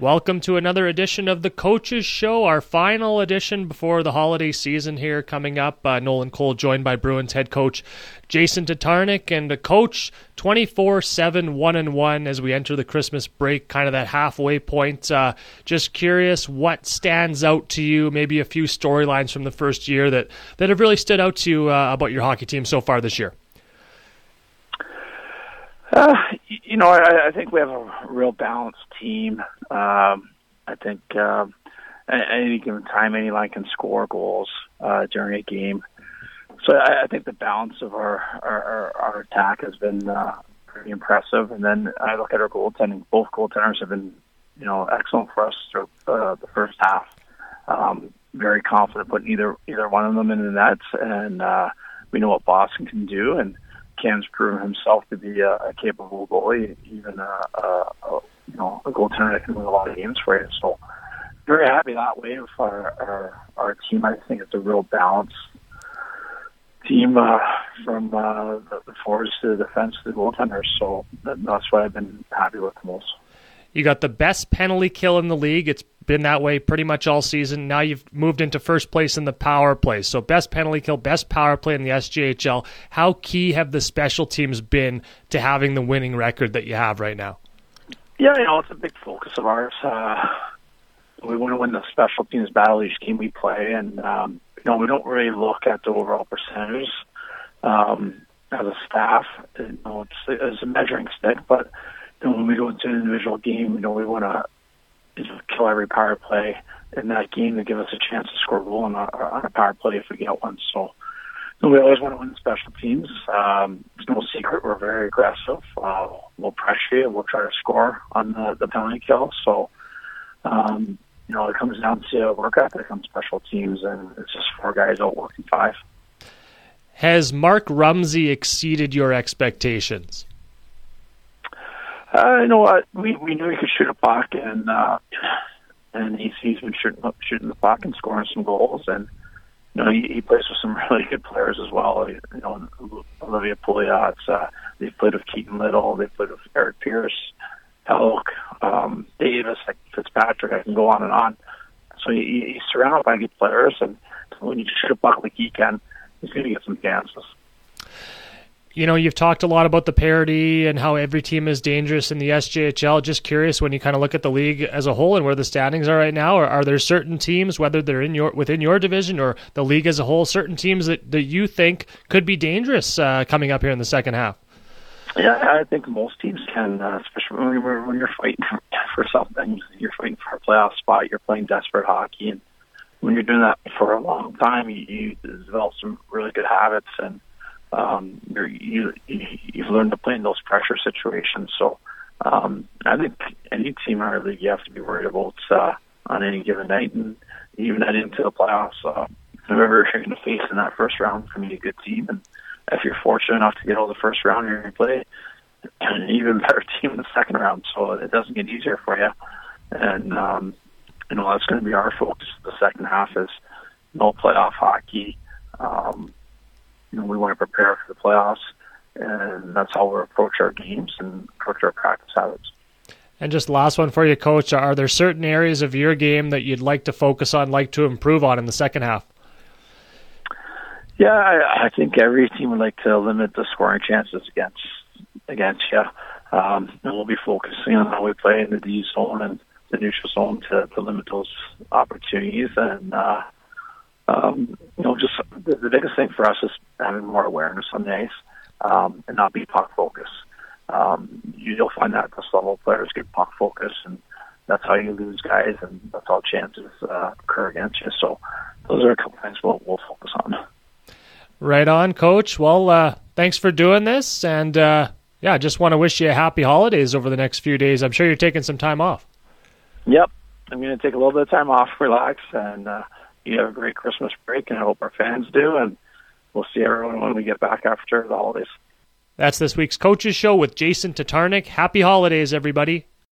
Welcome to another edition of the Coaches Show, our final edition before the holiday season here coming up. Uh, Nolan Kowal joined by Bruins head coach Jason Tatarnic and a coach 24 7 1 and 1 as we enter the Christmas break, kind of that halfway point. Uh, just curious what stands out to you, maybe a few storylines from the first year that, that have really stood out to you uh, about your hockey team so far this year. Uh, you know, I, I think we have a real balanced team. Um, I think um, at any given time, any line can score goals uh, during a game. So I, I think the balance of our our, our attack has been uh, pretty impressive. And then I look at our goaltending; both goaltenders have been, you know, excellent for us through uh, the first half. Um, very confident putting either either one of them in the nets, and uh, we know what Boston can do. And Cam's proven himself to be a, a capable goalie, even a, a, a you know a goaltender that can win a lot of games for you. So very happy that way with our our, our team. I think it's a real balanced team uh, from uh, the, the forwards to the defense to the goaltenders. So that, that's what I've been happy with the most. You got the best penalty kill in the league. It's been that way pretty much all season. Now you've moved into first place in the power play. So best penalty kill, best power play in the SJHL. How key have the special teams been to having the winning record that you have right now? Yeah, you know, it's a big focus of ours. Uh, we want to win the special teams battle each game we play, and um, you know, we don't really look at the overall percentages um, as a staff. You know, it's, it's a measuring stick, but you know, when we go into an individual game, you know, we want to you know, kill every power play in that game to give us a chance to score a goal on a, on a power play if we get one. So we always want to win special teams. Um, it's no secret we're very aggressive. Uh, we'll pressure you. We'll try to score on the, the penalty kill. So, um, you know, it comes down to work ethic on special teams, and it's just four guys out working five. Has Mark Rumsey exceeded your expectations? Uh, you know what? We we knew he could shoot a puck, and uh, and he's he's been shooting shooting the puck and scoring some goals, and you know he, he plays with some really good players as well. You know, Olivia Pouliot. Uh, they've played with Keaton Little. They've played with Eric Pierce, Pelk, um, Davis, like Fitzpatrick. I can go on and on. So he, he's surrounded by good players, and when you shoot a puck like he can, he's going to get some chances you know, you've talked a lot about the parity and how every team is dangerous in the SJHL. Just curious, when you kind of look at the league as a whole and where the standings are right now, are, there certain teams, whether they're in your within your division or the league as a whole, certain teams that, that you think could be dangerous uh, coming up here in the second half? Yeah, I think most teams can, uh, especially when you're, when you're fighting for something. You're fighting for a playoff spot. You're playing desperate hockey, and when you're doing that for a long time, you, you develop some really good habits and um, you you've learned to play in those pressure situations. So um, I think any team in our league you have to be worried about uh, on any given night, and even heading into the playoffs. Uh, whoever you're going to face in that first round can be a good team, and if you're fortunate enough to get of the first round, you're going to play an even better team in the second round. So it doesn't get easier for you, and um, you know that's going to be our focus. The second half is no playoff hockey. Um, you know, we want to prepare for the playoffs, and that's how we approach our games and approach our practice habits. And just last one for you, Coach. Are there certain areas of your game that you'd like to focus on, like to improve on in the second half? Yeah, I, I think every team would like to limit the scoring chances against against you. Um, and we'll be focusing on how we play in the D zone and the neutral zone to, to limit those opportunities. And uh, um, you know, just the, the biggest thing for us is having more awareness on the ice um, and not be puck focused. Um, you'll find that this level players get puck focused, and that's how you lose guys, and that's how chances uh, occur against you. So those are a couple things we'll, we'll focus on. Right on, Coach. Well, uh, thanks for doing this, and uh, yeah, just want to wish you a happy holidays over the next few days. I'm sure you're taking some time off. Yep, I'm going to take a little bit of time off, relax, and uh, you have a great Christmas break, and I hope our fans do. And we'll see everyone when we get back after the holidays. That's this week's Coaches Show with Jason Tatarnic. Happy holidays, everybody.